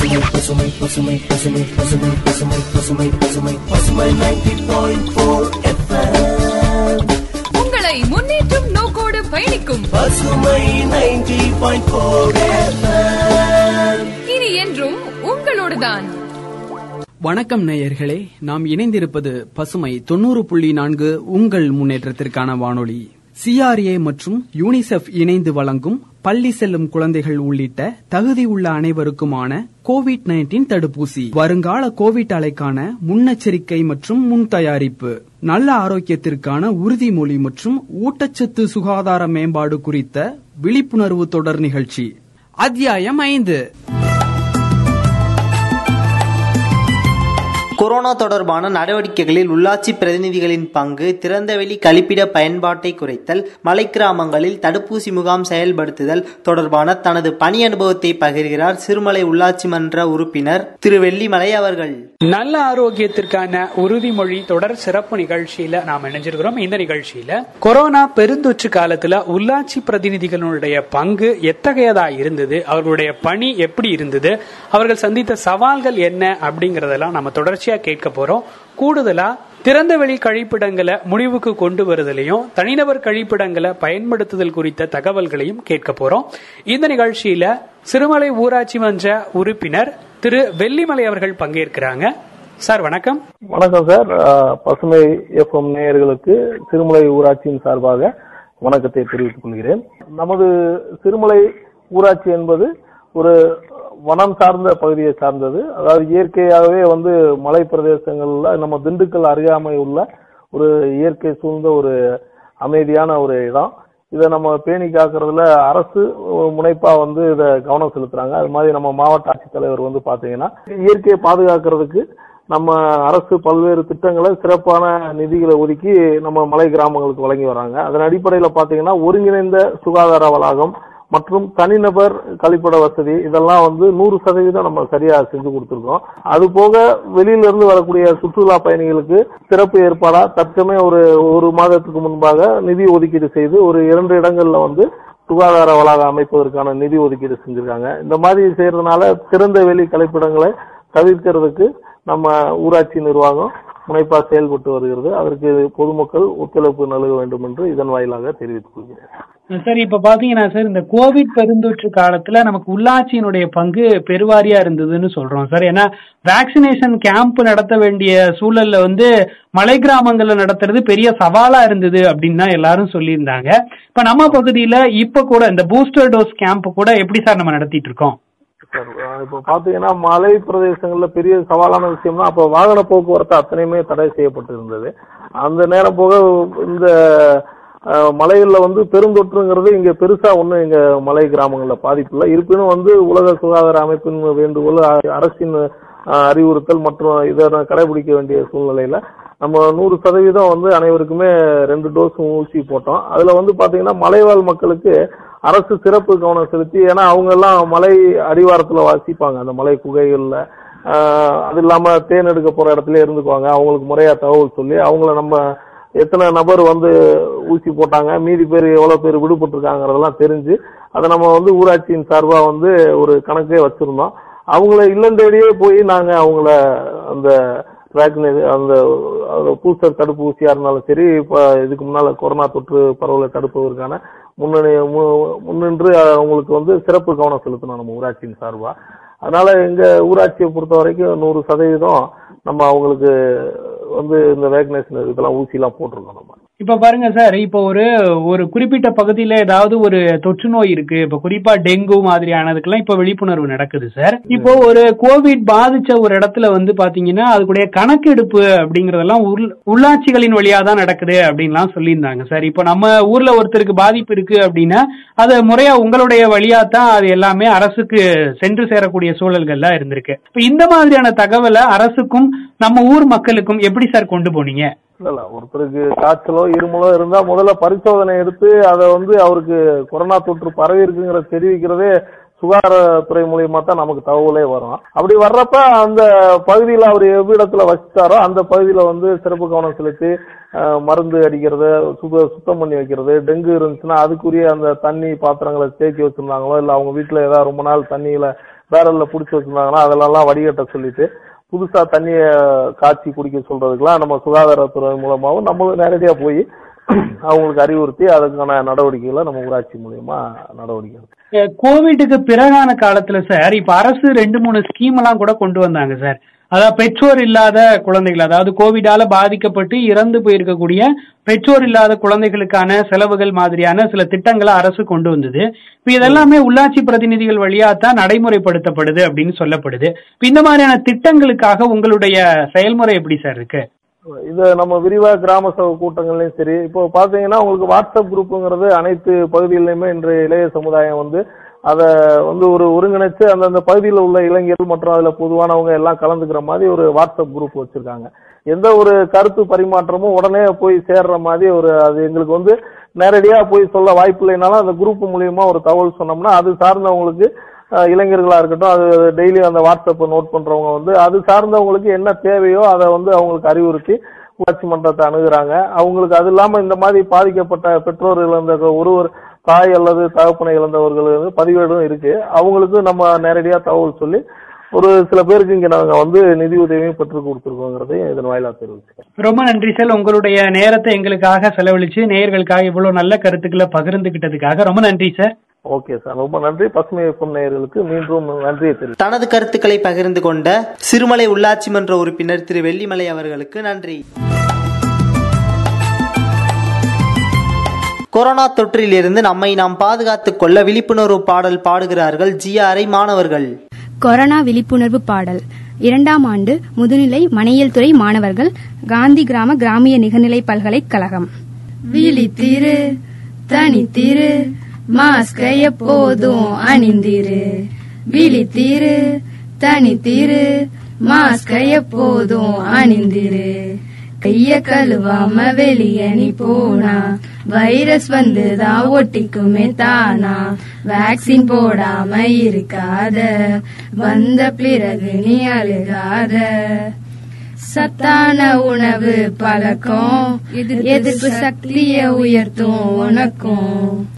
பசுமை பசுமை பசுமை பசுமை பசுமை பசுமை பசுமை பசுமை பசுமை நைன்டி பாயிண்ட் போர் உங்களை முன்னேற்றம் நோக்கோடு பயணிக்கும். பசுமை நைன்டி பாயிண்ட் போர் இனி என்றும் உங்களோடுதான். வணக்கம் நேயர்களே நாம் இணைந்திருப்பது பசுமை தொண்ணூறு புள்ளி நான்கு உங்கள் முன்னேற்றத்திற்கான வானொலி. சிஆர்ஏ மற்றும் யூனிசெஃப் இணைந்து வழங்கும் பள்ளி செல்லும் குழந்தைகள் உள்ளிட்ட தகுதி உள்ள அனைவருக்குமான கோவிட் நைன்டீன் தடுப்பூசி. வருங்கால கோவிட் அலைக்கான முன்னெச்சரிக்கை மற்றும் முன் தயாரிப்பு நல்ல ஆரோக்கியத்திற்கான உறுதிமொழி மற்றும் ஊட்டச்சத்து சுகாதார மேம்பாடு குறித்த விழிப்புணர்வு தொடர் நிகழ்ச்சி. அத்தியாயம் ஐந்து. கொரோனா தொடர்பான நடவடிக்கைகளில் உள்ளாட்சி பிரதிநிதிகளின் பங்கு திறந்தவெளி கழிப்பிட பயன்பாட்டை குறைத்தல் மலை கிராமங்களில் தடுப்பூசி முகாம் செயல்படுத்துதல் தொடர்பான தனது பணி அனுபவத்தை பகிர்கிறார் சிறுமலை உள்ளாட்சி மன்ற உறுப்பினர் திரு வெள்ளிமலை அவர்கள். நல்ல ஆரோக்கியத்திற்கான உறுதிமொழி தொடர் சிறப்பு நிகழ்ச்சியில நாம் இணைஞ்சிருக்கிறோம். இந்த நிகழ்ச்சியில கொரோனா பெருந்தொற்று காலத்துல உள்ளாட்சி பிரதிநிதிகளுடைய பங்கு எத்தகையதா இருந்தது? அவர்களுடைய பணி எப்படி இருந்தது? அவர்கள் சந்தித்த சவால்கள் என்ன? அப்படிங்கறதெல்லாம் நம்ம தொடர்ச்சியா கேட்க போறோம். கூடுதலா திறந்தவெளி கழிப்பிடங்களை முடிவுக்கு கொண்டு வருதலையும் தனிநபர் கழிப்பிடங்களை பயன்படுத்துதல் குறித்த தகவல்களையும் கேட்க போறோம். இந்த நிகழ்ச்சியில சிறுமலை ஊராட்சி மன்ற உறுப்பினர் திரு வெள்ளிமலை அவர்கள் பங்கேற்கிறாங்க. சார் வணக்கம். வணக்கம் சார். பசுமை எஃப்எம் நேயர்களுக்கு திருமலை ஊராட்சியின் சார்பாக வணக்கத்தை தெரிவித்துக் கொள்கிறேன். நமது திருமலை ஊராட்சி என்பது ஒரு வனம் சார்ந்த பகுதியை சார்ந்தது. அதாவது இயற்கையாகவே வந்து மலை பிரதேசங்கள்ல நம்ம திண்டுக்கல் அருகாமை உள்ள ஒரு இயற்கை சூழ்ந்த ஒரு அமைதியான ஒரு இடம். இதை நம்ம பேணி காக்கிறதுல அரசு முனைப்பா வந்து இதை கவனம் செலுத்துறாங்க. அது மாதிரி நம்ம மாவட்ட ஆட்சித்தலைவர் வந்து பாத்தீங்கன்னா இயற்கையை பாதுகாக்கிறதுக்கு நம்ம அரசு பல்வேறு திட்டங்களை சிறப்பான நிதிகளை ஒதுக்கி நம்ம மலை கிராமங்களுக்கு வழங்கி வராங்க. அதன் அடிப்படையில் பார்த்தீங்கன்னா ஒருங்கிணைந்த சுகாதார வளாகம் மற்றும் தனிநபர் கழிப்பிட வசதி இதெல்லாம் வந்து நூறு சதவீதம் நம்ம சரியா செஞ்சு கொடுத்துருக்கோம். அது போக வெளியில இருந்து வரக்கூடிய சுற்றுலா பயணிகளுக்கு சிறப்பு ஏற்பாடா தற்சமயம் ஒரு ஒரு மாதத்துக்கு முன்பாக நிதி ஒதுக்கீடு செய்து ஒரு இரண்டு இடங்கள்ல வந்து சுகாதார வளாகம் அமைப்பதற்கான நிதி ஒதுக்கீடு செஞ்சிருக்காங்க. இந்த மாதிரி செய்யறதுனால திறந்த வெளி கழிப்பிடங்களை தவிர்க்கிறதுக்கு நம்ம ஊராட்சி நிர்வாகம் முனைப்பா செயல்பட்டு வருகிறது. அதற்கு பொதுமக்கள் ஒத்துழைப்பு நல்க வேண்டும் என்று இதன் வாயிலாக தெரிவித்துக் கொள்கிறேன். சார் இப்ப பாத்தீங்கன்னா சார் இந்த கோவிட் பெருந்தொற்று காலத்துல நமக்கு உள்ளாட்சியினுடைய பங்கு பெருவாரியா இருந்ததுன்னு சொல்றோம் சார். ஏன்னா வேக்சினேஷன் கேம்ப் நடத்த வேண்டிய சூழல்ல வந்து மலை கிராமங்கள்ல நடத்துறது பெரிய சவாலா இருந்தது அப்படின்னு தான் எல்லாரும் சொல்லியிருந்தாங்க. இப்ப நம்ம பகுதியில இப்ப கூட இந்த பூஸ்டர் டோஸ் கேம்ப் கூட எப்படி சார் நம்ம நடத்திட்டு இருக்கோம்? இப்போ பாத்தீங்கன்னா மலை பிரதேசங்கள்ல பெரிய சவாலான விஷயம்னா அப்போ வாகன போக்குவரத்து அத்தனையுமே தடை செய்யப்பட்டு இருந்தது அந்த நேரம் போக இந்த மலைகளில் வந்து பெருந்தொற்றுங்கிறது இங்க பெருசா ஒண்ணும் எங்க மலை கிராமங்களில் பாதிப்பு இல்லை. இருப்பினும் வந்து உலக சுகாதார அமைப்பின் வேண்டுகோள் அரசின் அறிவுறுத்தல் மற்றும் இதை கடைபிடிக்க வேண்டிய சூழ்நிலையில நம்ம நூறு சதவீதம் வந்து அனைவருக்குமே ரெண்டு டோஸ் ஊசி போட்டோம். அதுல வந்து பாத்தீங்கன்னா மலைவாழ் மக்களுக்கு அரசு சிறப்பு கவனம் செலுத்தி ஏன்னா அவங்க எல்லாம் மலை அடிவாரத்துல வாசிப்பாங்க. அந்த மலை குகைகள்ல அது இல்லாம தேன் எடுக்க போற இடத்துல இருந்துக்குவாங்க. அவங்களுக்கு முறையா தகவல் சொல்லி அவங்கள நம்ம எத்தனை நபர் வந்து ஊசி போட்டாங்க மீதி பேர் எவ்வளவு பேர் விடுபட்டிருக்காங்கிறதெல்லாம் தெரிஞ்சு அதை நம்ம வந்து ஊராட்சியின் சார்பா வந்து ஒரு கணக்கே வச்சிருந்தோம். அவங்கள இல்லந்தேடியே போய் நாங்க அவங்கள அந்த வேக்சினேஷன் அந்த அந்த பூஸ்டர் தடுப்பூசியா இருந்தாலும் சரி இப்போ இதுக்கு முன்னால கொரோனா தொற்று பரவலை தடுப்பதற்கான முன்னணி மு- முன்னின்று அவங்களுக்கு வந்து சிறப்பு கவனம் செலுத்தணும் நம்ம ஊராட்சியின் சார்பா. அதனால எங்க ஊராட்சியை பொறுத்த வரைக்கும் நூறு சதவீதம் நம்ம அவங்களுக்கு வந்து இந்த வேக்சினேஷன் இதெல்லாம் ஊசி எல்லாம் போட்டிருக்கோம் நம்ம. இப்ப பாருங்க சார் இப்போ ஒரு ஒரு குறிப்பிட்ட பகுதியில ஏதாவது ஒரு தொற்று நோய் இருக்கு. இப்ப குறிப்பா டெங்கு மாதிரியானதுக்கெல்லாம் இப்ப விழிப்புணர்வு நடக்குது சார். இப்போ ஒரு கோவிட் பாதிச்ச ஒரு இடத்துல வந்து பாத்தீங்கன்னா அதுக்குடைய கணக்கெடுப்பு அப்படிங்கறதெல்லாம் உள்ளாட்சிகளின் வழியா தான் நடக்குது அப்படின்லாம் சொல்லியிருந்தாங்க சார். இப்போ நம்ம ஊர்ல ஒருத்தருக்கு பாதிப்பு இருக்கு அப்படின்னா அது முறையா உங்களுடைய வழியா தான் அது எல்லாமே அரசுக்கு சென்று சேரக்கூடிய சூழல்கள்லாம் இருந்திருக்கு. இப்ப இந்த மாதிரியான தகவலை அரசுக்கும் நம்ம ஊர் மக்களுக்கும் எப்படி சார் கொண்டு போனீங்க? இல்ல இல்ல ஒருத்தருக்கு காய்ச்சலோ இருமலோ இருந்தா முதல்ல பரிசோதனை எடுத்து அதை வந்து அவருக்கு கொரோனா தொற்று பரவி இருக்குங்கிறத தெரிவிக்கிறதே சுகாதாரத்துறை மூலியமா தான் நமக்கு தகவலே வரும். அப்படி வர்றப்ப அந்த பகுதியில் அவர் எவ்விடத்துல வசித்தாரோ அந்த பகுதியில வந்து சிறப்பு கவனம் செலுத்தி மருந்து அடிக்கிறது சுத சுத்தம் பண்ணி வைக்கிறது டெங்கு இருந்துச்சுன்னா அதுக்குரிய அந்த தண்ணி பாத்திரங்களை தேக்கி வச்சிருந்தாங்களோ இல்லை அவங்க வீட்டில் ஏதாவது ரொம்ப நாள் தண்ணியில பேரல்ல பிடிச்சி வச்சிருந்தாங்கன்னா அதெல்லாம் வடிகட்ட சொல்லிட்டு புதுசா தண்ணிய காய்ச்சி குடிக்க சொல்றதுக்கெல்லாம் நம்ம சுகாதாரத்துறை மூலமாவும் நம்ம நேரடியா போய் அவங்களுக்கு அறிவுறுத்தி அதுக்கான நடவடிக்கைகளை நம்ம ஊராட்சி மூலியமா நடவடிக்கை கோவிட்டுக்கு பிறகான காலத்துல சார் இப்ப அரசு ரெண்டு மூணு ஸ்கீம் எல்லாம் கூட கொண்டு வந்தாங்க சார். அதாவது பெற்றோர் இல்லாத குழந்தைகள் அதாவது கோவிடால பாதிக்கப்பட்டு இறந்து போயிருக்கக்கூடிய பெற்றோர் இல்லாத குழந்தைகளுக்கான செலவுகள் மாதிரியான சில திட்டங்களை அரசு கொண்டு வந்தது. இப்ப இதெல்லாமே உள்ளாட்சி பிரதிநிதிகள் வழியா தான் நடைமுறைப்படுத்தப்படுது அப்படின்னு சொல்லப்படுது. இப்ப இந்த மாதிரியான திட்டங்களுக்காக உங்களுடைய செயல்முறை எப்படி சார் இருக்கு? இதை நம்ம விரிவா கிராம சபை கூட்டங்கள்லயும் சரி இப்போ பாத்தீங்கன்னா உங்களுக்கு வாட்ஸ்அப் குரூப்புங்கிறது அனைத்து பகுதிகளிலுமே இன்று இளைய சமுதாயம் வந்து அதை வந்து ஒரு ஒருங்கிணைச்சு அந்தந்த பகுதியில் உள்ள இளைஞர்கள் மற்றும் அதில் பொதுவானவங்க எல்லாம் கலந்துக்கிற மாதிரி ஒரு வாட்ஸ்அப் குரூப் வச்சுருக்காங்க. எந்த ஒரு கருத்து பரிமாற்றமும் உடனே போய் சேர்ற மாதிரி ஒரு அது எங்களுக்கு வந்து நேரடியாக போய் சொல்ல வாய்ப்பு இல்லைனாலும் அந்த குரூப் மூலியமா ஒரு தகவல் சொன்னோம்னா அது சார்ந்தவங்களுக்கு இளைஞர்களாக இருக்கட்டும் அது டெய்லி அந்த வாட்ஸ்அப்பை நோட் பண்ணுறவங்க வந்து அது சார்ந்தவங்களுக்கு என்ன தேவையோ அதை வந்து அவங்களுக்கு அறிவுறுத்தி ஊராட்சி மன்றத்தை அணுகிறாங்க. அவங்களுக்கு அது இல்லாமல் இந்த மாதிரி பாதிக்கப்பட்ட பெற்றோர் இழந்த ஒருவர் தாய் அல்லது தகப்பனை இழந்தவர்கள் வந்து பதிவேடும் இருக்கு. அவங்களுக்கு நம்ம நேரடியா தகவல் சொல்லி ஒரு சில பேருக்கு இங்க நாங்க வந்து நிதி உதவியும் பெற்றுக் கொடுத்துருக்கோங்கிறதையும் இதன் வாயிலா தெரிவிச்சுக்கிறேன். ரொம்ப நன்றி சார். உங்களுடைய நேரத்தை எங்களுக்காக செலவழிச்சு நேயர்களுக்காக இவ்வளவு நல்ல கருத்துக்களை பகிர்ந்துகிட்டதுக்காக ரொம்ப நன்றி சார். Okay sir. ரொம்ப நன்றி. பசுமை இயக்கம் நேயர்களுக்கு மீண்டும் நன்றியை தெரிவித்துக் தனது கருத்துக்களை பகிர்ந்து கொண்ட சிறுமலை உள்ளாட்சி மன்ற உறுப்பினர் திரு வெள்ளிமலை அவர்களுக்கு நன்றி. கொரோனா தொற்றிலிருந்து நம்மை நாம் பாதுகாத்துக் கொள்ள விழிப்புணர்வு பாடல் பாடுகிறார்கள் ஜிஆர்ஐ மாணவர்கள். கொரோனா விழிப்புணர்வு பாடல். இரண்டாம் ஆண்டு முதுநிலை மனையியல் துறை மாணவர்கள் காந்தி கிராம கிராமிய நிகர்நிலை பல்கலைக்கழகம். விழித்திரு தனித்திரு மாஸ்கை எப்போதும் அணிந்திரு. விழித்திரு தனித்திரு மாஸ்கை எப்போதும் அணிந்திரு. கைய கழுவாம வெளிய நீ போனா வைரஸ் வந்துதான் ஒட்டிக்குமே தானா? வேக்சின் போடாம இருக்காத. வந்த பிறகு நீ அழுகாத. சத்தான உணவு பழக்கம். எதிர்ப்பு சக்திய உயர்த்தும் உனக்கும்.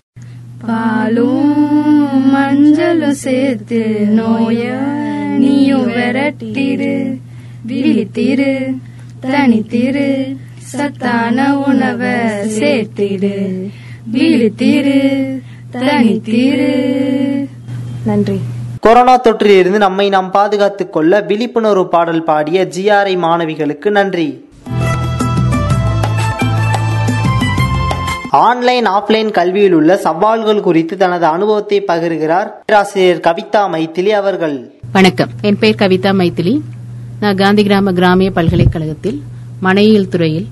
பாலும் மஞ்சளும் சேர்த்து நோய நீயும் விரட்டிரு விழித்திரு தனித்திரு. சத்தான உணவை சேர்த்திடு. விழித்திரு தனித்திரு நன்றி. கொரோனா தொற்றிலிருந்து நம்மை நாம் பாதுகாத்துக் கொள்ள விழிப்புணர்வு பாடல் பாடிய ஜிஆர்ஐ மாணவிகளுக்கு நன்றி. ஆன்லைன் ஆஃப்லைன் கல்வியில் உள்ள சவால்கள் குறித்து தனது அனுபவத்தை பகிர்கிறார் பேராசிரியர் கவிதா மைத்திலி அவர்கள். வணக்கம். என் பெயர் கவிதா மைத்திலி. நான் காந்தி கிராம கிராமிய பல்கலைக்கழகத்தில் மனையியல் துறையில்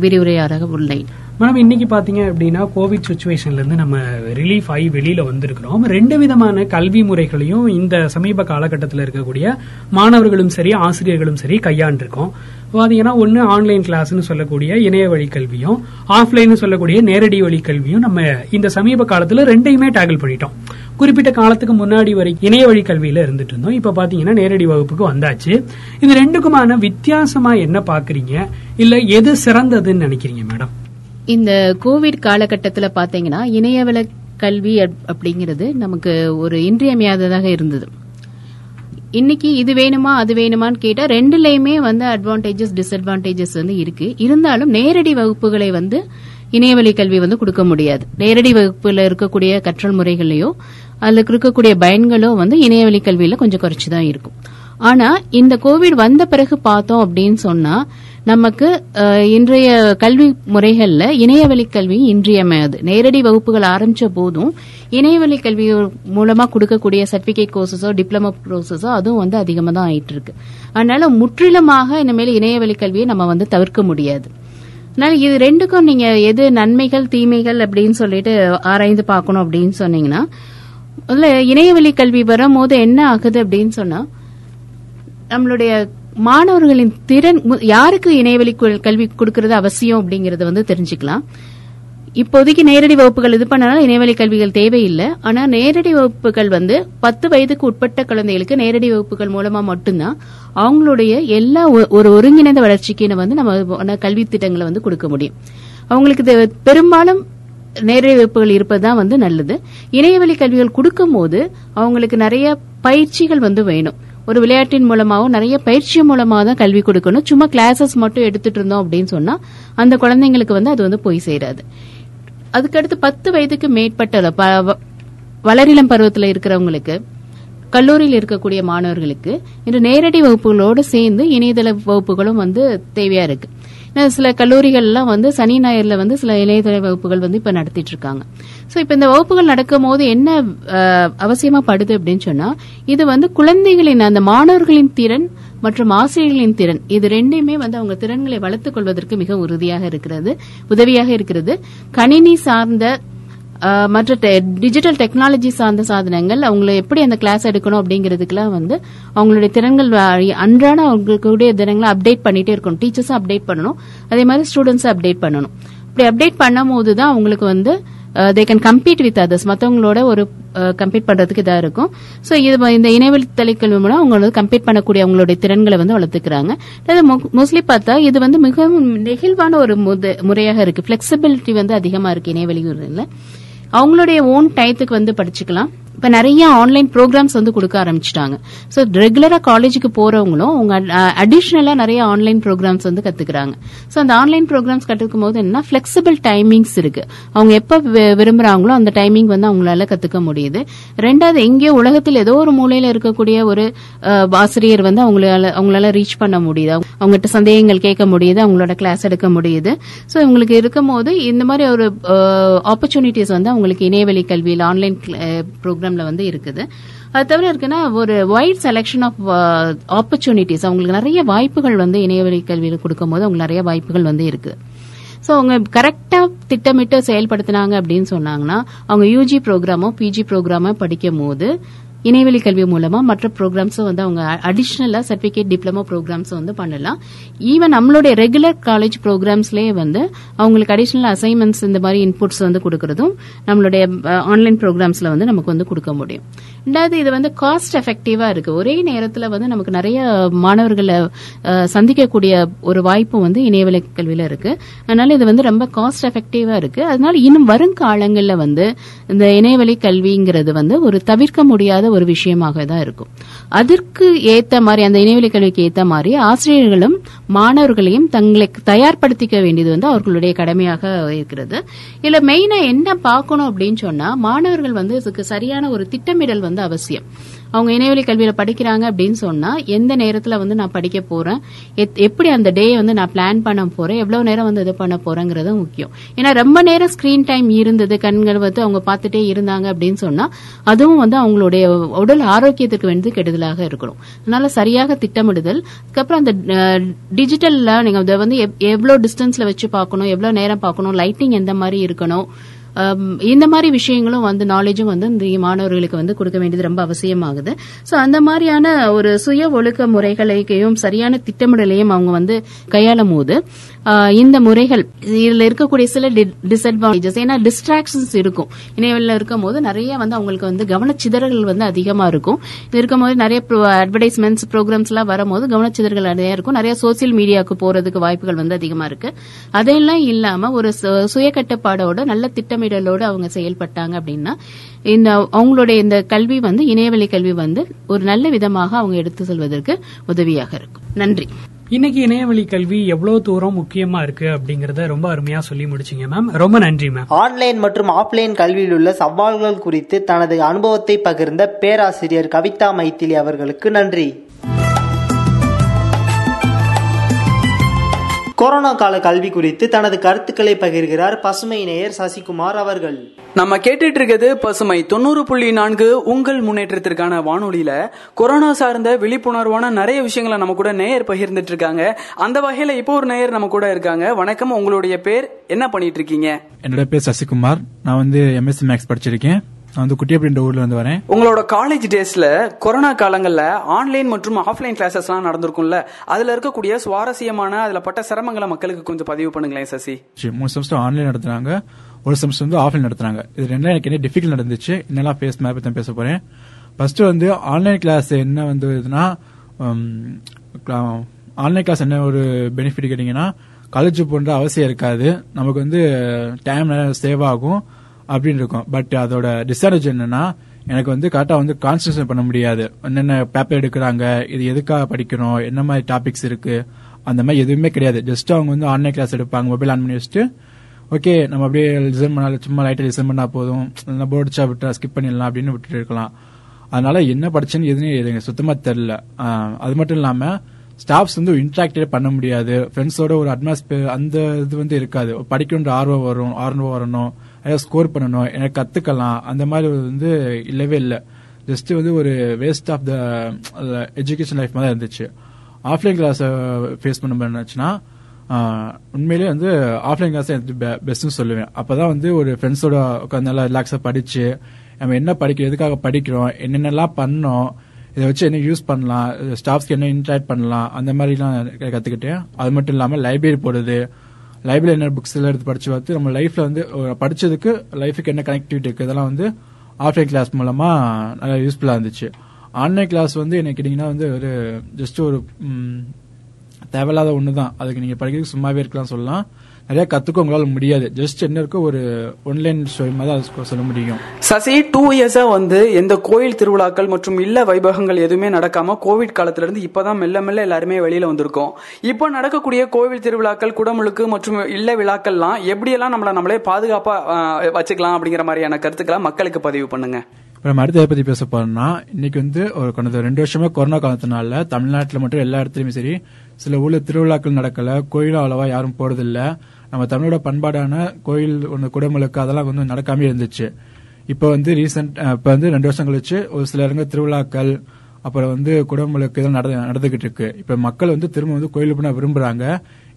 விரிவுரையாளராக உள்ளேன். மேடம் இன்னைக்கு பாத்தீங்க அப்படின்னா கோவிட் சுச்சுவேஷன்ல இருந்து நம்ம ரிலீஃப் ஆகி வெளியில வந்திருக்கிறோம். ரெண்டு விதமான கல்வி முறைகளையும் இந்த சமீப காலகட்டத்தில் இருக்கக்கூடிய மாணவர்களும் சரி ஆசிரியர்களும் சரி கையாண்டிருக்கோம். பாத்தீங்கன்னா ஒன்னு ஆன்லைன் கிளாஸ்னு சொல்லக்கூடிய இணைய வழி கல்வியும் ஆஃப்லைன் சொல்லக்கூடிய நேரடி வழி கல்வியும் நம்ம இந்த சமீப காலத்துல ரெண்டையுமே டேக்கிள் பண்ணிட்டோம். குறிப்பிட்ட காலத்துக்கு முன்னாடி வரை இணைய வழி கல்வியில இருந்துட்டு இருந்தோம். இப்ப பாத்தீங்கன்னா நேரடி வகுப்புக்கு வந்தாச்சு. இது ரெண்டுக்குமான வித்தியாசமா என்ன பாக்குறீங்க? இல்ல எது சிறந்ததுன்னு நினைக்கிறீங்க மேடம்? இந்த கோவிட் காலகட்டத்துல பாத்தீங்கன்னா இணையவள கல்வி அப்- அப்படிங்கிறது நமக்கு ஒரு இன்றியமையாததாக இருந்தது. இன்னைக்கு இது வேணுமா அது வேணுமான்னு கேட்டா ரெண்டுலயுமே வந்து அட்வான்டேஜஸ் டிஸ்அட்வான்டேஜஸ் வந்து இருக்கு. இருந்தாலும் நேரடி வகுப்புகளை வந்து இணையவழி கல்வி வந்து கொடுக்க முடியாது. நேரடி வகுப்புல இருக்கக்கூடிய கற்றல் முறைகளையோ அதுல இருக்கக்கூடிய பயன்களோ வந்து இணையவழி கல்வியில கொஞ்சம் குறைச்சி தான் இருக்கும். ஆனா இந்த கோவிட் வந்த பிறகு பார்த்தோம் அப்படின்னு சொன்னா நமக்கு இன்றைய கல்வி முறைகள்ல இணையவழி கல்வி இன்றியமையாது. நேரடி வகுப்புகள் ஆரம்பிச்ச போதும் இணையவழி கல்வி மூலமா கொடுக்கக்கூடிய சர்டிபிகேட் கோர்சஸோ டிப்ளமோ கோர்சஸோ அதுவும் வந்து அதிகமா தான் ஆயிட்டு இருக்கு அதனால முற்றிலுமாக இனிமேல் இணையவழி கல்வியை நம்ம வந்து தவிர்க்க முடியாது. அதனால இது ரெண்டுக்கும் நீங்க எது நன்மைகள் தீமைகள் அப்படின்னு சொல்லிட்டு ஆராய்ந்து பார்க்கணும் அப்படின்னு சொன்னீங்கன்னா முதல்ல இணையவழி கல்வி வரும் போது என்ன ஆகுது அப்படின்னு சொன்னா நம்மளுடைய மாணவர்களின் திறன் யாருக்கு இணையவழி கல்வி கொடுக்கறது அவசியம் அப்படிங்கறத வந்து தெரிஞ்சுக்கலாம். இப்போதைக்கு நேரடி வகுப்புகள் இது பண்ணனால இணையவழி கல்விகள் தேவையில்லை. ஆனா நேரடி வகுப்புகள் வந்து பத்து வயதுக்கு உட்பட்ட குழந்தைகளுக்கு நேரடி வகுப்புகள் மூலமா மட்டும்தான் அவங்களுடைய எல்லா ஒ- ஒரு ஒருங்கிணைந்த வளர்ச்சிக்கு வந்து நம்ம கல்வி திட்டங்களை வந்து கொடுக்க முடியும். அவங்களுக்கு பெரும்பாலும் நேரடி வகுப்புகள் இருப்பது தான் வந்து நல்லது. இணையவழி கல்விகள் கொடுக்கும்போது அவங்களுக்கு நிறைய பயிற்சிகள் வந்து வேணும். ஒரு விளையாட்டின் மூலமாகவும் நிறைய பயிற்சி மூலமாக தான் கல்வி கொடுக்கணும். சும்மா கிளாஸஸ் மட்டும் எடுத்துட்டு இருந்தோம் அப்படின்னு சொன்னா அந்த குழந்தைங்களுக்கு வந்து அது வந்து போய் சேராது. அதுக்கடுத்து பத்து வயதுக்கு மேற்பட்ட ப- வ- வளரிளம் பருவத்தில் இருக்கிறவங்களுக்கு கல்லூரியில் இருக்கக்கூடிய மாணவர்களுக்கு இன்று நேரடி வகுப்புகளோடு சேர்ந்து இணையதள வகுப்புகளும் வந்து தேவையா இருக்கு. சில கல்லூரிகள்லாம் வந்து சனி ஞாயிறுல வந்து சில இணையதள வகுப்புகள் வந்து இப்ப நடத்திட்டு இருக்காங்க சோ இப்ப இந்த வகுப்புகள் நடக்கும் போது என்ன அஹ், அவசியமா படுது அப்படின்னு சொன்னா இது வந்து குழந்தைகளின் அந்த மாணவர்களின் திறன் மற்றும் ஆசிரியர்களின் திறன். இது ரெண்டையுமே வந்து அவங்க திறன்களை வளர்த்துக் கொள்வதற்கு மிக உறுதியாக இருக்கிறது உதவியாக இருக்கிறது. கணினி சார்ந்த மற்ற டிஜிட்டல் டெக்னாலஜி சார்ந்த சாதனங்கள் அவங்களை எப்படி அந்த கிளாஸ் எடுக்கணும் அப்படிங்கிறதுக்கெல்லாம் வந்து அவங்களுடைய திறன்கள் அன்றாட அவங்களுடைய திறன்களை அப்டேட் பண்ணிட்டே இருக்கணும். டீச்சர்ஸும் அப்டேட் பண்ணணும். அதே மாதிரி ஸ்டூடெண்ட்ஸும் அப்டேட் பண்ணணும். இப்படி அப்டேட் பண்ணும் போது தான் அவங்களுக்கு வந்து they can compete with others மற்றவங்களோட ஒரு கம்பீட் பண்றதுக்கு இதாக இருக்கும். ஸோ இது இந்த இணையவழி தலைக்கல்வி மூலம் அவங்க வந்து கம்பீட் பண்ணக்கூடிய அவங்களுடைய திறன்களை வந்து வளர்த்துக்கிறாங்க. மோஸ்ட்லி பார்த்தா இது வந்து மிகவும் நெகிழ்வான ஒரு முத- முறையாக இருக்கு. பிளெக்சிபிலிட்டி வந்து அதிகமாக இருக்கு இணையவழிகளில் அவங்களுடைய ஓன் டயத்துக்கு வந்து படிச்சுக்கலாம். இப்ப நிறைய ஆன்லைன் ப்ரோக்ராம்ஸ் வந்து கொடுக்க ஆரம்பிச்சிட்டாங்க. ஸோ ரெகுலரா காலேஜுக்கு போறவங்களும் அவங்க அடிஷ்னலாக நிறைய ஆன்லைன் ப்ரோக்ராம்ஸ் வந்து கத்துக்கிறாங்க. ஸோ அந்த ஆன்லைன் ப்ரோக்ராம்ஸ் கத்துக்கும் போது என்ன பிளெக்சிபிள் டைமிங்ஸ் இருக்கு. அவங்க எப்ப வி- விரும்புறாங்களோ அந்த டைமிங் வந்து அவங்களால கத்துக்க முடியுது. ரெண்டாவது எங்கேயோ உலகத்தில் ஏதோ ஒரு மூலையில இருக்கக்கூடிய ஒரு ஆசிரியர் வந்து அவங்களால அவங்களால ரீச் பண்ண முடியுது. அவங்க- அவங்ககிட்ட சந்தேகங்கள் கேட்க முடியுது. அவங்களோட கிளாஸ் எடுக்க முடியுது. ஸோ இவங்களுக்கு இருக்கும் போது இந்த மாதிரி ஒரு ஆப்பர்ச்சுனிட்டிஸ் வந்து அவங்களுக்கு இணையவழி கல்வியில் ஆன்லைன் ப்ரோக்ராம் ப்ரோக்ராம்ல வந்து இருக்குது. அது தவிர இருக்குன்னா ஒரு வைட் செலெக்ஷன் ஆஃப் ஆப்பர்ச்சுனிட்டிஸ் அவங்களுக்கு நிறைய வாய்ப்புகள் வந்து இணையவழி கல்வியில் கொடுக்கும்போது அவங்களுக்கு நிறைய வாய்ப்புகள் வந்து இருக்கு. ஸோ அவங்க கரெக்டா திட்டமிட்டு செயல்படுத்தினாங்க அப்படின்னு சொன்னாங்கன்னா அவங்க யூஜி ப்ரோக்ராமோ பிஜி ப்ரோக்ராமோ படிக்கும் போது இணைவெளி கல்வி மூலமா மற்ற ப்ரோக்ராம்ஸும் வந்து அவங்க அடிஷ்னலா சர்டிபிகேட் டிப்ளமோ ப்ரோக்ராம்ஸ் வந்து பண்ணலாம். ஈவன் நம்மளுடைய ரெகுலர் காலேஜ் ப்ரோக்ராம்ஸ்லயே வந்து அவங்களுக்கு அடிஷ்னல் அசைன்மெண்ட்ஸ் இந்த மாதிரி இன்புட்ஸ் வந்து கொடுக்கறதும் நம்மளுடைய ஆன்லைன் ப்ரோக்ராம்ஸ்ல வந்து நமக்கு வந்து கொடுக்க முடியும். ரெண்டாவது இது வந்து காஸ்ட் எஃபெக்டிவா இருக்கு. ஒரே நேரத்துல வந்து நமக்கு நிறைய மாணவர்களை சந்திக்கக்கூடிய ஒரு வாய்ப்பு வந்து இணையவழி கல்வியில இருக்கு. அதனால இது வந்து ரொம்ப காஸ்ட் எஃபெக்டிவா இருக்கு. அதனால இன்னும் வருங்காலங்கள்ல வந்து இந்த இணையவழி கல்விங்கிறது வந்து ஒரு தவிர்க்க முடியாத ஒரு விஷயமாக தான் இருக்கும். அதற்கு ஏத்த மாதிரி அந்த இணையவழி கல்விக்கு ஏத்த மாதிரி ஆசிரியர்களும் மாணவர்களையும் தங்களை தயார்படுத்திக்க வேண்டியது வந்து அவர்களுடைய கடமையாக இருக்கிறது. இதில் மெயினா என்ன பார்க்கணும் அப்படின்னு சொன்னா மாணவர்கள் வந்து இதுக்கு சரியான ஒரு திட்டமிடல் வந்து அவசியம். அவங்க இணையவழி கல்வியில படிக்கிறாங்க அப்படின்னு சொன்னா எந்த நேரத்துல வந்து நான் படிக்க போறேன் எத்- எப்படி அந்த டே வந்து நான் பிளான் பண்ண போறேன் எவ்வளவு நேரம் வந்து இது பண்ண போறேங்கிறது முக்கியம். ஏன்னா ரொம்ப நேரம் ஸ்கிரீன் டைம் இருந்தது கண்கள் வந்து அவங்க பார்த்துட்டே இருந்தாங்க அப்படின்னு சொன்னா அதுவும் வந்து அவங்களுடைய உடல் ஆரோக்கியத்துக்கு வந்து கெடுதலாக இருக்கணும். அதனால சரியாக திட்டமிடுதல் அதுக்கப்புறம் அந்த டிஜிட்டல்ல நீங்க அதை வந்து எவ்வளவு டிஸ்டன்ஸ்ல வச்சு பார்க்கணும் எவ்வளவு நேரம் பார்க்கணும் லைட்டிங் எந்த மாதிரி இருக்கணும் இந்த மாதிரி விஷயங்களும் வந்து நாலேஜும் வந்து இந்த மாணவர்களுக்கு வந்து கொடுக்க வேண்டியது ரொம்ப அவசியமாகுது. ஸோ அந்த மாதிரியான ஒரு சுய ஒழுக்க முறைகளையும் சரியான திட்டமிடலையும் அவங்க வந்து கையாளும் போது இந்த முறைகள் இதுல இருக்கக்கூடிய சில டிஸ்அட்வான்டேஜஸ் ஏன்னா டிஸ்ட்ராக்ஷன்ஸ் இருக்கும். இணையவெளியில் இருக்கும் போது நிறைய வந்து அவங்களுக்கு வந்து கவனச்சிதறல்கள் வந்து அதிகமா இருக்கும். இது இருக்கும் போது நிறைய அட்வர்டைஸ்மெண்ட்ஸ் ப்ரோக்ராம்ஸ் எல்லாம் வரும்போது கவனச்சிதறல் நிறைய இருக்கும். நிறைய சோசியல் மீடியாவுக்கு போறதுக்கு வாய்ப்புகள் வந்து அதிகமா இருக்கு. அதையெல்லாம் இல்லாம ஒரு சு- சுய கட்டுப்பாடோட நல்ல திட்டமிடலோடு அவங்க செயல்பட்டாங்க அப்படின்னா இந்த அவங்களுடைய இந்த கல்வி வந்து இணையவெளி கல்வி வந்து ஒரு நல்ல விதமாக அவங்க எடுத்து செல்வதற்கு உதவியாக இருக்கும். நன்றி. இன்னைக்கு இணையவழி கல்வி எவ்வளவு தூரம் முக்கியமா இருக்கு அப்படிங்கறத ரொம்ப அருமையா சொல்லி முடிச்சீங்க மேம் ரொம்ப நன்றி மேம் ஆன்லைன் மற்றும் ஆஃப்லைன் கல்வியில் உள்ள சவால்கள் குறித்து தனது அனுபவத்தை பகிர்ந்த பேராசிரியர் கவிதா மைத்திலி அவர்களுக்கு நன்றி. கொரோனா கால கல்வி குறித்து தனது கருத்துக்களை பகிர்கிறார் பசுமை நேயர் சசிகுமார் அவர்கள். நம்ம கேட்டுட்டு இருக்கிறது பசுமை தொண்ணூறு புள்ளி நான்கு உங்கள் முன்னேற்றத்திற்கான வானொலியில. கொரோனா சார்ந்த விழிப்புணர்வான நிறைய விஷயங்களை நம்ம கூட நேயர் பகிர்ந்துட்டு இருக்காங்க. அந்த வகையில இப்போ ஒரு நேயர் நம்ம கூட இருக்காங்க. வணக்கம் உங்களுடைய பேர் என்ன பண்ணிட்டு இருக்கீங்க? என்னோட பேர் சசிகுமார். நான் வந்து எம்எஸ்சி மேக்ஸ் படிச்சிருக்கேன். நான் வந்து குட்டியப்படின்ற ஊர்ல இருந்து வரேன். உங்களோட காலேஜ் டேஸ்ல கொரோனா காலங்கள்ல ஆன்லைன் மற்றும் ஆஃப்லைன் கிளாஸஸ் எல்லாம் நடந்திருக்கும்ல அதுல இருக்கக்கூடிய சுவாரஸ்யமான அதுல பட்ட சிரமங்களை மக்களுக்கு கொஞ்சம் பதிவு பண்ணுங்களேன் சசி. மூணு செமஸ்டர் ஆன்லைன் நடத்துறாங்க ஒரு செமஸ்டர் வந்து ஆஃப்லைன் நடத்துறாங்க. இது ரெண்டும் எனக்கு என்ன டிஃபிகல்ட் நடந்துச்சு என்னெல்லாம் ஃபேஸ் மேப் பத்தி பேச போறேன். ஃபர்ஸ்ட் வந்து ஆன்லைன் கிளாஸ் என்ன வந்து இதுனா ஆன்லைன் கிளாஸ் என்ன ஒரு பெனிஃபிட் கேட்டீங்கன்னா காலேஜ் போன்ற அவசியம் இருக்காது. நமக்கு வந்து டைம் சேவ் ஆகும். அப்படின்னு இருக்கும். பட் அதோட டிஸ்அட்வான்டேஜ் என்னன்னா எனக்கு வந்து கரெக்டா வந்து கான்சன்ட்ரேட் பண்ண முடியாது. என்னென்ன பேப்பர் எடுக்கிறாங்க இது எதுக்காக படிக்கணும் என்ன மாதிரி டாபிக்ஸ் இருக்கு அந்த மாதிரி எதுவுமே கிடையாது. ஜஸ்ட் அவங்க வந்து ஆன்லைன் கிளாஸ் எடுப்பாங்க மொபைல் ஆன் பண்ணி வச்சுட்டு ஓகே நம்ம அப்படியே லிசன் பண்ணாலும் சும்மா லைட்டாக லிசன் பண்ணா போதும். போர்டிச்சா விட்டா ஸ்கிப் பண்ணிடலாம் அப்படின்னு விட்டுட்டு இருக்கலாம். அதனால என்ன படிச்சுன்னு எதுன்னு எனக்கு சுத்தமா தெரில. அது மட்டும் இல்லாமல் ஸ்டாஃப்ஸ் வந்து இன்ட்ராக்டே பண்ண முடியாது. ஃப்ரெண்ட்ஸோட ஒரு அட்மாஸ்பியர் அந்த இது வந்து இருக்காது. படிக்கணுன்ற ஆர்வம் வரும் ஆர்வம் வரணும் ஏதாவது ஸ்கோர் பண்ணணும் எனக்கு கத்துக்கலாம். அந்த மாதிரி வந்து இல்லவே இல்லை. ஜஸ்ட் வந்து ஒரு waste of the education life மாதிரி இருந்துச்சு. ஆஃப்லைன் கிளாஸ் ஃபேஸ் பண்ண என்னாச்சுன்னா ஆஹ் உண்மையிலேயே வந்து ஆஃப்லைன் கிளாஸ் எனக்கு பெஸ்ட்னு சொல்லுவேன். அப்பதான் வந்து ஒரு ஃப்ரெண்ட்ஸோட உட்காந்து நல்லா ரிலாக்ஸாக படிச்சு நம்ம என்ன படிக்கிறோம் எதுக்காக படிக்கிறோம் என்னென்னலாம் பண்ணோம் இதை வச்சு என்ன யூஸ் பண்ணலாம் ஸ்டாஃப்ஸ்க்கு என்ன இன்ட்ராக்ட் பண்ணலாம் அந்த மாதிரிலாம் கற்றுக்கிட்டேன் அது மட்டும் இல்லாமல் லைப்ரரி போடுறது லைப்ரரி என்ன புக்ஸ் எல்லாம் எடுத்து படிச்சு பார்த்து நம்ம லைஃப்ல வந்து படிச்சதுக்கு லைஃபுக்கு என்ன கனெக்டிவிட்டி இருக்கு இதெல்லாம் வந்து ஆஃப்லைன் கிளாஸ் மூலமா நல்லா யூஸ்ஃபுல்லா இருந்துச்சு. ஆன்லைன் கிளாஸ் வந்து என்ன கேட்டீங்கன்னா வந்து ஒரு ஜஸ்ட் ஒரு தேவையில்லாத ஒன்று தான் அதுக்கு நீங்கள் படிக்கிறதுக்கு சும்மாவே இருக்கலாம் சொல்லலாம். நிறைய கத்துக்க உங்களால முடியாது. ஜஸ்ட் என்ன இருக்கோ ஒரு ஒன்லைன் மாதிரி தான் சொல்ல முடியும். சசி டூ இயர்ஸா வந்து எந்த கோயில் திருவிழாக்கள் மற்றும் இல்ல வைபவங்கள் எதுவுமே நடக்காம கோவிட் காலத்துல இருந்து இப்பதான் மெல்ல மெல்ல எல்லாருமே வெளியில வந்திருக்கோம். இப்போ நடக்கக்கூடிய கோவில் திருவிழாக்கள் குடமுழுக்கு மற்றும் இல்ல விழாக்கள்லாம் எப்படியெல்லாம் நம்மள நம்மளே பாதுகாப்பா வச்சுக்கலாம் அப்படிங்கிற மாதிரியான கருத்துக்களை மக்களுக்கு பதிவு பண்ணுங்க. இப்ப நம்ம அடுத்து பத்தி பேச போறோம்னா இன்னைக்கு வந்து ஒரு கடந்த ரெண்டு வருஷமா கொரோனா காலத்தினால தமிழ்நாட்டுல மட்டும் எல்லா இடத்துலயுமே சரி சில ஊர்ல திருவிழாக்கள் நடக்கல கோயிலும் அவ்வளவா யாரும் போறதில்ல. நம்ம தமிழோட பண்பாடான கோயில் ஒன்று குடமுழுக்கு அதெல்லாம் வந்து நடக்காம இருந்துச்சு. இப்போ வந்து ரீசெண்ட் இப்போ வந்து ரெண்டு வருஷம் கழிச்சு ஒரு சில இடங்கள் திருவிழாக்கள் அப்புறம் வந்து குடமுழுக்கு இதெல்லாம் நட- நடந்துகிட்டு இருக்கு. இப்போ மக்கள் வந்து திரும்ப வந்து கோயிலுக்கு போனால் விரும்புறாங்க.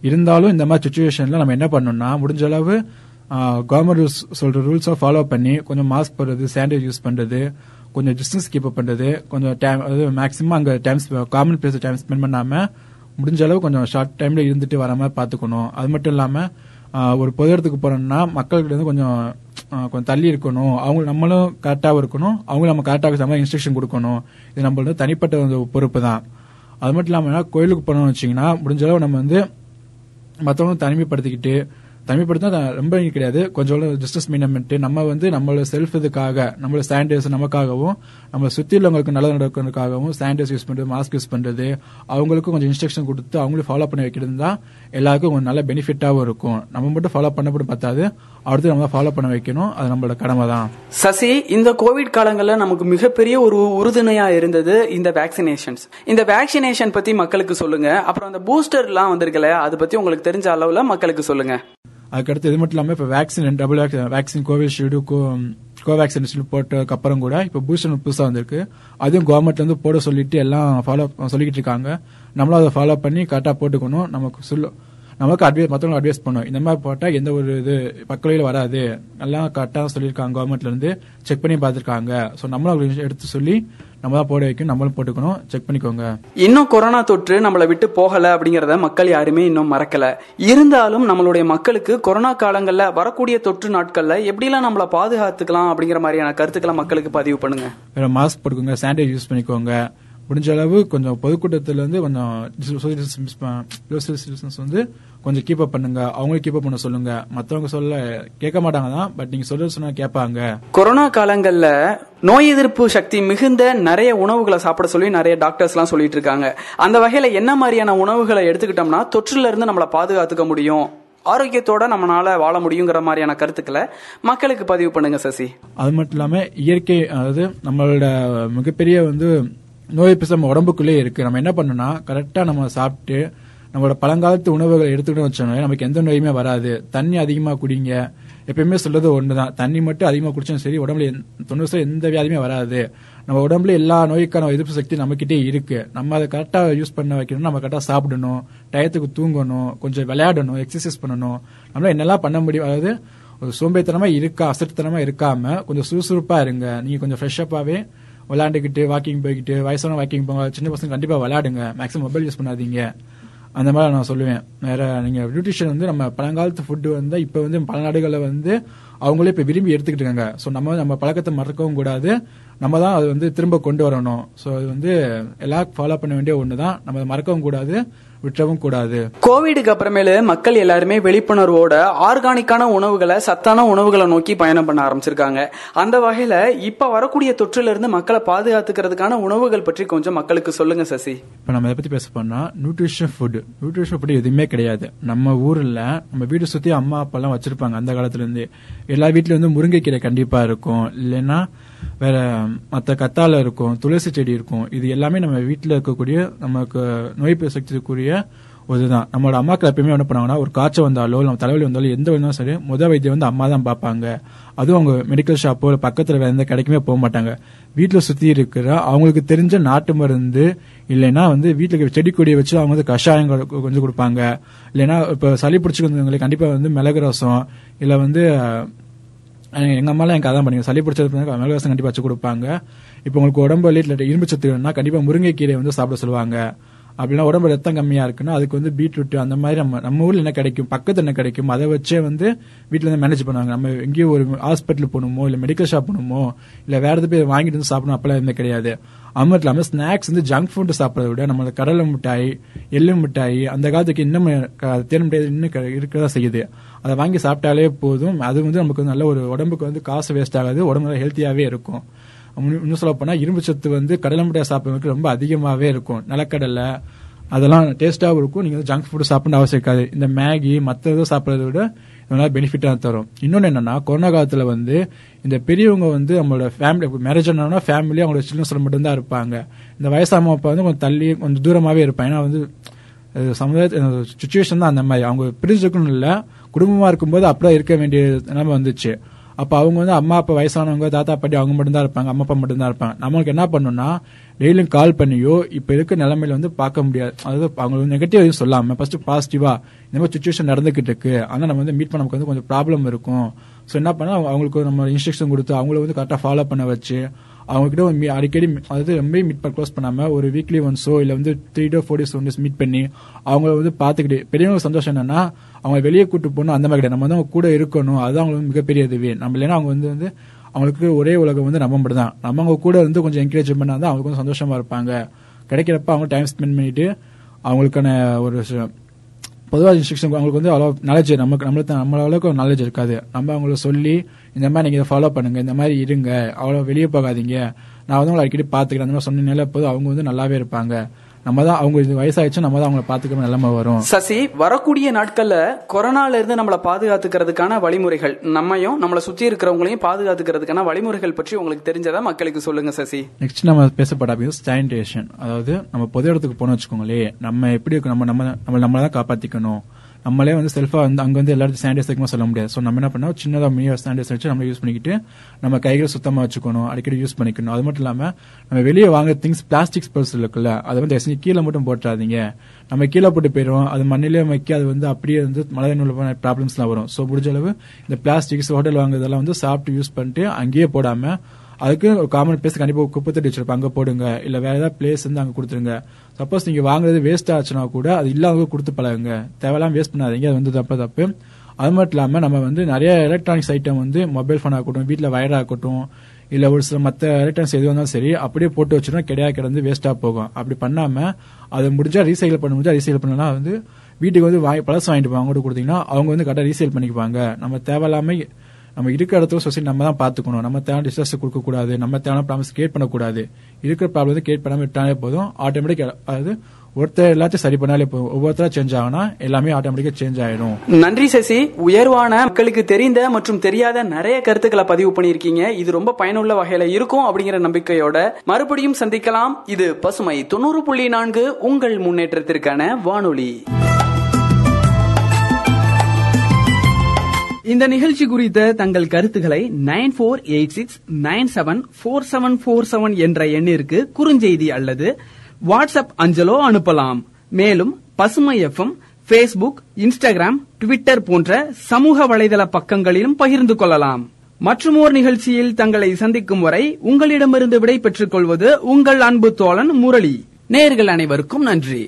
இருந்தாலும் இந்த மாதிரி சுச்சுவேஷன்ல நம்ம என்ன பண்ணணும்னா முடிஞ்ச அளவு கவர்மெண்ட் ரூல்ஸ் சொல்ற ரூல்ஸை ஃபாலோ பண்ணி கொஞ்சம் மாஸ்க் போடுறது சானிடைஸ் யூஸ் பண்றது கொஞ்சம் டிஸ்டன்ஸ் கீப் அப் பண்றது கொஞ்சம் டைம் அதாவது மேக்ஸிமம் அங்க time common place time spend பண்ணாம முடிஞ்ச அளவு கொஞ்சம் ஷார்ட் டைம்ல இருந்துட்டு வர மாதிரி பாத்துக்கணும் அது மட்டும் இல்லாமல் ஒரு பொது இடத்துக்கு போறோம்னா மக்கள்கிட்ட இருந்து கொஞ்சம் கொஞ்சம் தள்ளி இருக்கணும். அவங்க நம்மளும் கரெக்டாக இருக்கணும். அவங்க நம்ம கரெக்டாக சம இன்ஸ்ட்ரக்ஷன் கொடுக்கணும். இது நம்மளோட தனிப்பட்ட ஒரு பொறுப்பு தான். அது மட்டும் இல்லாமல் கோயிலுக்கு போனோம்னு வச்சிங்கன்னா முடிஞ்சளவு நம்ம வந்து மற்றவங்க தனிமைப்படுத்திக்கிட்டு தனிமைப்படுத்தினா ரொம்ப கிடையாது. கொஞ்சம் ஜஸ்டிஸ் மீனமெண்ட் நம்ம வந்து நம்மளோட செல்ஃப் இதுக்காக நம்மளோட சானிடைசர் நமக்காகவும் நம்ம சுத்தி உள்ளவங்களுக்கு நல்லது நடக்கிறதுக்காகவும் சானிடைஸ் யூஸ் பண்றது மாஸ்க் யூஸ் பண்றது அவங்களுக்கும் கொஞ்சம் இன்ஸ்ட்ரக்ஷன் கொடுத்து அவங்களும் ஃபாலோ பண்ணி வைக்கிறது தான் எல்லாருக்கும் கொஞ்சம் நல்ல பெனிஃபிட்டாகவும் இருக்கும். நம்ம மட்டும் ஃபாலோ பண்ணப்படும் பார்த்தாது அடுத்து நம்ம ஃபாலோ பண்ண வைக்கணும். அது நம்மளோட கடமை தான் சசி இந்த கோவிட் காலங்களில் நமக்கு மிகப்பெரிய ஒரு உறுதுணையா இருந்தது இந்த வேக்சினேஷன்ஸ் இந்த வேக்சினேஷன் பத்தி மக்களுக்கு சொல்லுங்க. அப்புறம் அந்த பூஸ்டர்லாம் வந்திருக்கல அதை பத்தி உங்களுக்கு தெரிஞ்ச அளவுல மக்களுக்கு சொல்லுங்க. அதுக்கடுத்து இது மட்டும் இல்லாமல் இப்போ vaccine double vaccine Covishield Covaxin போட்டதுக்கு அப்புறம் கூட இப்போ பூஸ்டர் புதுசாக வந்திருக்கு. அதையும் கவர்மெண்ட்ல இருந்து போட சொல்லிட்டு எல்லாம் ஃபாலோ சொல்லிக்கிட்டு இருக்காங்க. நம்மளும் அதை ஃபாலோ பண்ணி கரெக்டாக போட்டுக்கணும். நமக்கு சொல்லு நமக்கு அட்வைஸ் மற்றவங்க அட்வைஸ் பண்ணும் இந்த மாதிரி போட்டா எந்த ஒரு இது பக்கலையில் வராது. எல்லாம் கரெக்டாக சொல்லியிருக்காங்க கவர்மெண்ட்ல இருந்து செக் பண்ணி பார்த்துருக்காங்க. ஸோ நம்மளும் எடுத்து சொல்லி நம்ம தான் போட வைக்கணும் நம்மளும் போட்டுக்கணும். செக் பண்ணிக்கோங்க. இன்னும் கொரோனா தொற்று நம்மளை விட்டு போகல அப்படிங்கறத மக்கள் யாருமே இன்னும் மறக்கல. இருந்தாலும் நம்மளுடைய மக்களுக்கு கொரோனா காலங்கள்ல வரக்கூடிய தொற்று நாட்கள்ல எப்படிலாம் நம்மள பாதுகாத்துக்கலாம் அப்படிங்கிற மாதிரியான கருத்துக்களை மக்களுக்கு பதிவு பண்ணுங்க. வேற மாஸ்க் போட்டுக்கோங்க சானிடைஸ் யூஸ் பண்ணிக்கோங்க. முடிஞ்ச அளவு கொஞ்சம் பொதுக்கூட்டத்துல இருந்து கொஞ்சம் சோசியல் டிஸ்டன்ஸ் வந்து கொஞ்சம் கீப் அப் பண்ணுங்க. அவங்களும் கீப் அப் பண்ண சொல்லுங்க. மத்தவங்க சொல்ல கேட்க மாட்டாங்க தான் பட் நீங்க சொல்றது சொன்னா கேட்பாங்க. கொரோனா காலங்கள்ல நோய் எதிர்ப்பு சக்தி மிகுந்த நிறைய உணவுகளை சாப்பிட சொல்லி நிறைய டாக்டர்ஸ் எல்லாம் சொல்லிட்டு இருக்காங்க. அந்த வகையில என்ன மாதிரியான உணவுகளை எடுத்துக்கிட்டோம்னா தொற்றுல இருந்து நம்மளை பாதுகாத்துக்க முடியும். ஆரோக்கியத்தோட நம்மளால வாழ முடியுங்கிற மாதிரியான கருத்துக்களை மக்களுக்கு பதிவு பண்ணுங்க சசி. அது மட்டும் இல்லாம இயற்கை அதாவது நம்மளோட மிகப்பெரிய வந்து நோய் எதிர்ப்பு நம்ம உடம்புக்குள்ளே இருக்கு. நம்ம என்ன பண்ணணும்னா கரெக்டா நம்ம சாப்பிட்டு நம்மளோட பழங்காலத்து உணவுகளை எடுத்துக்கிட்டு வச்சோம்னா நமக்கு எந்த நோயுமே வராது. தண்ணி அதிகமா குடிங்க. எப்பயுமே சொல்றது ஒண்ணுதான். தண்ணி மட்டும் அதிகமா குடிச்சாலும் சரி உடம்புல எந்த- தொண்ணூறு சதவீதம் எந்த வியாதியுமே வராது. நம்ம உடம்புல எல்லா நோய்க்கான எதிர்ப்பு சக்தி நம்மகிட்டே இருக்கு. நம்ம அதை கரெக்டா யூஸ் பண்ண வைக்கணும் நம்ம கரெக்டா சாப்பிடணும் டயத்துக்கு தூங்கணும் கொஞ்சம் விளையாடணும் எக்ஸசைஸ் பண்ணணும். நம்மளால என்னெல்லாம் பண்ண முடியும்? அதாவது ஒரு சோம்பேத்தனமா இருக்கா அசட்டுத்தனமா இருக்காம கொஞ்சம் சுறுசுறுப்பா இருங்க. நீங்க கொஞ்சம் ஃப்ரெஷ்ஷப்பாவே விளையாண்டுக்கிட்டு வாக்கிங் போய்கிட்டு வயசான வாக்கிங் போங்க சின்ன பசங்க கண்டிப்பாக விளையாடுங்க. மேக்ஸிமம் மொபைல் யூஸ் பண்ணாதீங்க. அந்த மாதிரி நான் சொல்லுவேன். வேற நீங்க நியூட்ரிஷன் வந்து நம்ம பழங்காலத்து ஃபுட்டு வந்து இப்போ வந்து பல நாடுகளில் வந்து அவங்களே இப்போ விரும்பி எடுத்துக்கிட்டு இருக்காங்க. ஸோ நம்ம நம்ம பழக்கத்தை மறக்கவும் கூடாது. நம்ம தான் அது வந்து திரும்ப கொண்டு வரணும். ஸோ அது வந்து எல்லா ஃபாலோ பண்ண வேண்டிய ஒன்று தான் நம்ம அதை மறக்கவும் கூடாது. விட்டுறவும் கூடாது. கோவிடுக்கு அப்புறமேலு மக்கள் எல்லாருமே விழிப்புணர்வோட ஆர்கானிக்கான உணவுகளை சத்தான உணவுகளை நோக்கி பயணம் பண்ண ஆரம்பிச்சிருக்காங்க. அந்த வகையில இப்ப வரக்கூடிய தொற்றுல இருந்து மக்களை பாதுகாத்துக்கிறதுக்கான உணவுகள் பற்றி கொஞ்சம் மக்களுக்கு சொல்லுங்க சசி. இப்போ நம்ம இதை பத்தி பேச போனா நியூட்ரிஷன் ஃபுட் நியூட்ரிஷன் ஃபுட் எதுவுமே கிடையாது. நம்ம ஊர்ல நம்ம வீடு சுத்தி அம்மா அப்பா எல்லாம் வச்சிருப்பாங்க அந்த காலத்துல இருந்து. எல்லா வீட்லயும் வந்து முருங்கைக்கீரை கண்டிப்பா இருக்கும். இல்லைன்னா வேற மத்த கத்தாழை இருக்கும் துளசி செடி இருக்கும் இது எல்லாமே நம்ம வீட்டில் இருக்கக்கூடிய நமக்கு நோய் சக்திக்குரிய ஒரு இதுதான் நம்மளோட அம்மாக்கள் எப்பயுமே என்ன பண்ணுவாங்கன்னா ஒரு காய்ச்சல் வந்தாலோ நம்ம தலைவலி வந்தாலும் எந்த வழியும் சரி முத வைத்தியம் வந்து அம்மா தான் பார்ப்பாங்க. அதுவும் அவங்க மெடிக்கல் ஷாப்போ இல்லை பக்கத்துல வேற எந்த கிடைக்குமே போக மாட்டாங்க. வீட்டில் சுத்தி இருக்கிற அவங்களுக்கு தெரிஞ்ச நாட்டு மருந்து இல்லைன்னா வந்து வீட்டுல செடி கொடியை வச்சு அவங்க வந்து கஷாயங்கள் கொஞ்சம் கொடுப்பாங்க. இல்லைன்னா இப்ப சளி பிடிச்சிருந்தவங்களுக்கு கண்டிப்பா வந்து மிளகு ரசம் இல்லை வந்து எங்கள் அம்மாலாம் எனக்கு அதான் பண்ணுங்க சளி பிடிச்சது மிளகாசம் கண்டிப்பாக வச்சு கொடுப்பாங்க. இப்போ உங்களுக்கு உடம்பு வலி இரும்பு சத்து வேணும்னா கண்டிப்பாக முருங்கைக்கீரை வந்து சாப்பிட சொல்லுவாங்க. அப்படின்னா உடம்பு ரத்தம் கம்மியாக இருக்குன்னா அதுக்கு வந்து பீட்ரூட் அந்த மாதிரி நம்ம நம்ம ஊரில் என்ன கிடைக்கும்? பக்கத்தில் என்ன கிடைக்கும்? அதை வச்சே வந்து வீட்டில் வந்து மேனேஜ் பண்ணுவாங்க. நம்ம எங்கேயும் ஒரு ஹாஸ்பிட்டல் போகணுமோ இல்லை மெடிக்கல் ஷாப் போகணுமோ இல்லை வேறு எது போய் வாங்கிட்டு வந்து சாப்பிடணும் அப்பெல்லாம் எதுவுமே கிடையாது. அது மட்டும் இல்லாமல் ஸ்நாக்ஸ் வந்து ஜங்க் ஃபுட்டு சாப்பிட்றத விட நம்ம கடலை மிட்டாய் எள்ளு மிட்டாய் அந்த காலத்துக்கு இன்னும் க- தேன் மிட்டாய் இன்னும் க- செய்யுது. அதை வாங்கி சாப்பிட்டாலே போதும். அது வந்து நமக்கு வந்து நல்ல ஒரு உடம்புக்கு வந்து காசு வேஸ்ட் ஆகாது. உடம்பு நல்லா ஹெல்த்தியாகவே இருக்கும். இன்னும் இன்னும் சொல்ல போனால் இரும்பு சத்து வந்து கடலை மிட்டாய் சாப்பிட்றதுக்கு ரொம்ப அதிகமாகவே இருக்கும். நிலக்கடலை அதெல்லாம் டேஸ்ட்டாகவும் இருக்கும். நீங்கள் வந்து ஜங்க் ஃபுட் சாப்பிட அவசியம் இருக்காது. இந்த மேகி மற்ற இதை சாப்பிட்றத விட இதெல்லாம் பெனிஃபிட்டாக தரும். இன்னொன்று என்னன்னா கொரோனா காலத்தில் வந்து இந்த பெரியவங்க வந்து நம்மளோட ஃபேமிலி மேரேஜ் ஆனோம்னா ஃபேமிலி அவங்களோட சில்ட்ரன்ஸோட மட்டும்தான் இருப்பாங்க. இந்த வயசாம அப்பா வந்து கொஞ்சம் தள்ளி கொஞ்சம் தூரமாகவே இருப்பாங்க. ஏன்னா வந்து சமுதாய சுச்சுவேஷன் தான் அந்த மாதிரி அவங்க பிரிஞ்சிருக்கணும் இல்லை. குடும்பமா இருக்கும்போது அப்படியே இருக்க வேண்டிய நிலைமை வந்துச்சு. அப்போ அவங்க வந்து அம்மா அப்பா வயசானவங்க தாத்தா பாட்டி அவங்க மட்டும்தான் இருப்பாங்க அம்மா அப்பா மட்டும்தான் இருப்பாங்க. நம்மளுக்கு என்ன பண்ணணும்னா டெய்லியும் கால் பண்ணியோ இப்போ இருக்க நிலைமையில வந்து பார்க்க முடியாது. அதாவது அவங்க நெகட்டிவ் எதுவும் சொல்லாம ஃபர்ஸ்ட் பாசிட்டிவா இந்த மாதிரி சுச்சுவேஷன் நடந்துகிட்டு இருக்கு. ஆனால் நம்ம வந்து மீட் பண்ண நமக்கு வந்து கொஞ்சம் ப்ராப்ளம் இருக்கும். ஸோ என்ன பண்ணா அவங்களுக்கு நம்ம இன்ஸ்ட்ரக்ஷன் கொடுத்து அவங்கள வந்து கரெக்டாக ஃபாலோ பண்ண வச்சு அவங்க கிட்ட ஒரு மீ- அடிக்கடி அதாவது ரொம்ப மீட் பண்ண க்ளோஸ் பண்ணாம ஒரு வீக்லி ஒன்ஸோ இல்ல வந்து three to four days one days meet பண்ணி அவங்கள வந்து பாத்துக்கிட்டு பெரியவங்க சந்தோஷம் என்னன்னா அவங்க வெளியே கூட்டு போகணும் அந்த மாதிரி கிடையாது நம்ம வந்து அவங்க கூட இருக்கணும் அதுதான் அவங்களுக்கு மிகப்பெரிய இதுவே நம்ம இல்லைன்னா அவங்க வந்து வந்து அவங்களுக்கு ஒரே உலகம் வந்து நம்ம மட்டும் தான் நம்ம அவங்க கூட வந்து கொஞ்சம் என்கரேஜ் பண்ணா தான் அவங்க கொஞ்சம் சந்தோஷமா இருப்பாங்க. கிடைக்கிறப்ப அவங்க டைம் ஸ்பெண்ட் பண்ணிட்டு அவங்களுக்கான ஒரு ச- பொதுவாக இன்ஸ்ட்ரக்ஷன் அவங்களுக்கு வந்து அவ்வளோ நாலேஜ் நமக்கு நம்மளுக்கு நம்மள அளவுக்கு நாலேஜ் இருக்காது. நம்ம அவங்கள சொல்லி இந்த மாதிரி நீங்க இதை ஃபாலோ பண்ணுங்க இந்த மாதிரி இருங்க அவ்வளோ வெளியே போகாதீங்க. நான் வந்து உங்களை அடிக்கடி பாத்துக்கிறேன் அந்த மாதிரி சொன்னீங்கனால போது அவங்க வந்து நல்லாவே இருப்பாங்க. நம்ம தான் அவங்க வயசாயிடுச்சு நம்ம தான் அவங்கள பாத்துக்கிற நிலைமை வரும். சசி வரக்கூடிய நாட்கள்ல கொரோனால இருந்து நம்மளை பாதுகாத்துக்கிறதுக்கான வழிமுறைகள் நம்மையும் நம்மளை சுத்தி இருக்கிறவங்களையும் பாதுகாத்துக்கிறதுக்கான வழிமுறைகள் பற்றி உங்களுக்கு தெரிஞ்சதா மக்களுக்கு சொல்லுங்க சசி. நெக்ஸ்ட் நம்ம பேசப்பட சானிடேஷன் அதாவது நம்ம பொது இடத்துக்கு போனோம் வச்சுக்கோங்களேன் நம்ம எப்படி நம்ம நம்ம நம்ம நம்மள தான் காப்பாத்திக்கணும். நம்மளே வந்து செல்ஃபாக வந்து அங்கே வந்து எல்லாரும் சானிடைஸ் வைக்கணும் சொல்ல முடியாது. ஸோ நம்ம என்ன பண்ணோம்? சின்னதாக மீடியா சானிடைஸ் வச்சு நம்ம யூஸ் பண்ணிக்கிட்டு நம்ம கைகளை சுத்தமாக வச்சுக்கணும் அடிக்கடி யூஸ் பண்ணிக்கணும். அது மட்டும் இல்லாமல் நம்ம வெளியே வாங்குற திங்ஸ் பிளாஸ்டிக் பர்ஸ் இருக்குல்ல அதை வந்து எஸ்னி கீழே மட்டும் போட்டுறாதீங்க. நம்ம கீழே போட்டு போயிடும் அது மண்ணிலே வைக்க அது வந்து அப்படியே வந்து மழை நூல் ப்ராப்ளம்ஸ்லாம் வரும். ஸோ முடிஞ்ச அளவு இந்த பிளாஸ்டிக்ஸ் ஹோட்டல் வாங்குறதெல்லாம் வந்து சாப்பிட்டு யூஸ் பண்ணிட்டு அங்கேயே போடாமல் அதுக்கு ஒரு காமன் பிளேஸ் கண்டிப்பாக குப்பை தட்டி வச்சிருப்பாங்க. அங்கே போடுங்க. இல்லை வேற ஏதாவது பிளேஸ் வந்து அங்கே கொடுத்துருங்க. சப்போஸ் நீங்கள் வாங்குறது வேஸ்ட் ஆச்சுன்னா கூட அது இல்லாதவங்க கொடுத்து பழகுங்க. தேவையெல்லாம் வேஸ்ட் பண்ணாதீங்க. அது வந்து தப்பு தப்பு. அது மட்டும் இல்லாமல் நம்ம வந்து நிறைய எலக்ட்ரானிக்ஸ் ஐட்டம் வந்து மொபைல் ஃபோன் ஆகட்டும் வீட்டில் வயர் ஆகட்டும் இல்லை ஒரு சில மற்ற எலக்ட்ரானிக்ஸ் எது வந்தாலும் சரி அப்படியே போட்டு வச்சிருந்தா கிடையாது கிடந்து வேஸ்ட்டாக போகும். அப்படி பண்ணாமல் அதை முடிஞ்சால் ரீசைக்கிள் பண்ண முடிஞ்சால் ரீசைக்கிள் பண்ணலாம் வந்து வீட்டுக்கு வந்து வாங்கி பழசு வாங்கிட்டு போவாங்க கூட கொடுத்தீங்கன்னா அவங்க வந்து கரெக்டாக ரீசேல் பண்ணிக்குவாங்க. நம்ம தேவையில்லாமல் நம்ம இருக்கிற இடத்துல சொசைட்டி நம்ம தான் பார்த்துக்கணும். நம்ம தேவை டிஸ்டர்ஸ் கொடுக்க கூடாது நம்ம தேவையான ப்ராப்ளம்ஸ் கிரியேட் பண்ணக்கூடாது. இருக்கிற ப்ராப்ளம் கிரியேட் பண்ணாம விட்டாலே போதும். ஆட்டோமேட்டிக் அதாவது ஒருத்தர் எல்லாத்தையும் சரி பண்ணாலே போதும். ஒவ்வொருத்தரா சேஞ்ச் ஆகுனா எல்லாமே ஆட்டோமேட்டிக்கா சேஞ்ச் ஆயிடும். நன்றி சசி. உயர்வான மக்களுக்கு தெரிந்த மற்றும் தெரியாத நிறைய கருத்துக்களை பதிவு பண்ணியிருக்கீங்க. இது ரொம்ப பயனுள்ள வகையில இருக்கும் அப்படிங்கிற நம்பிக்கையோட மறுபடியும் சந்திக்கலாம். இது பசுமை தொண்ணூறு புள்ளி நான்கு உங்கள் முன்னேற்றத்திற்கான வானொலி. இந்த நிகழ்ச்சி குறித்த தங்கள் கருத்துக்களை nine four eight six nine seven four seven four seven என்ற எண்ணிற்கு குறுஞ்செய்தி அல்லது வாட்ஸ்அப் அஞ்சலோ அனுப்பலாம். மேலும் பசுமை எஃப்எம் ஃபேஸ்புக் இன்ஸ்டாகிராம் ட்விட்டர் போன்ற சமூக வலைதள பக்கங்களிலும் பகிர்ந்து கொள்ளலாம். மற்றுமோர் நிகழ்ச்சியில் தங்களை சந்திக்கும் வரை உங்களிடமிருந்து விடை பெற்றுக் கொள்வது உங்கள் அன்பு தோழன் முரளி. நேர்கள் அனைவருக்கும் நன்றி.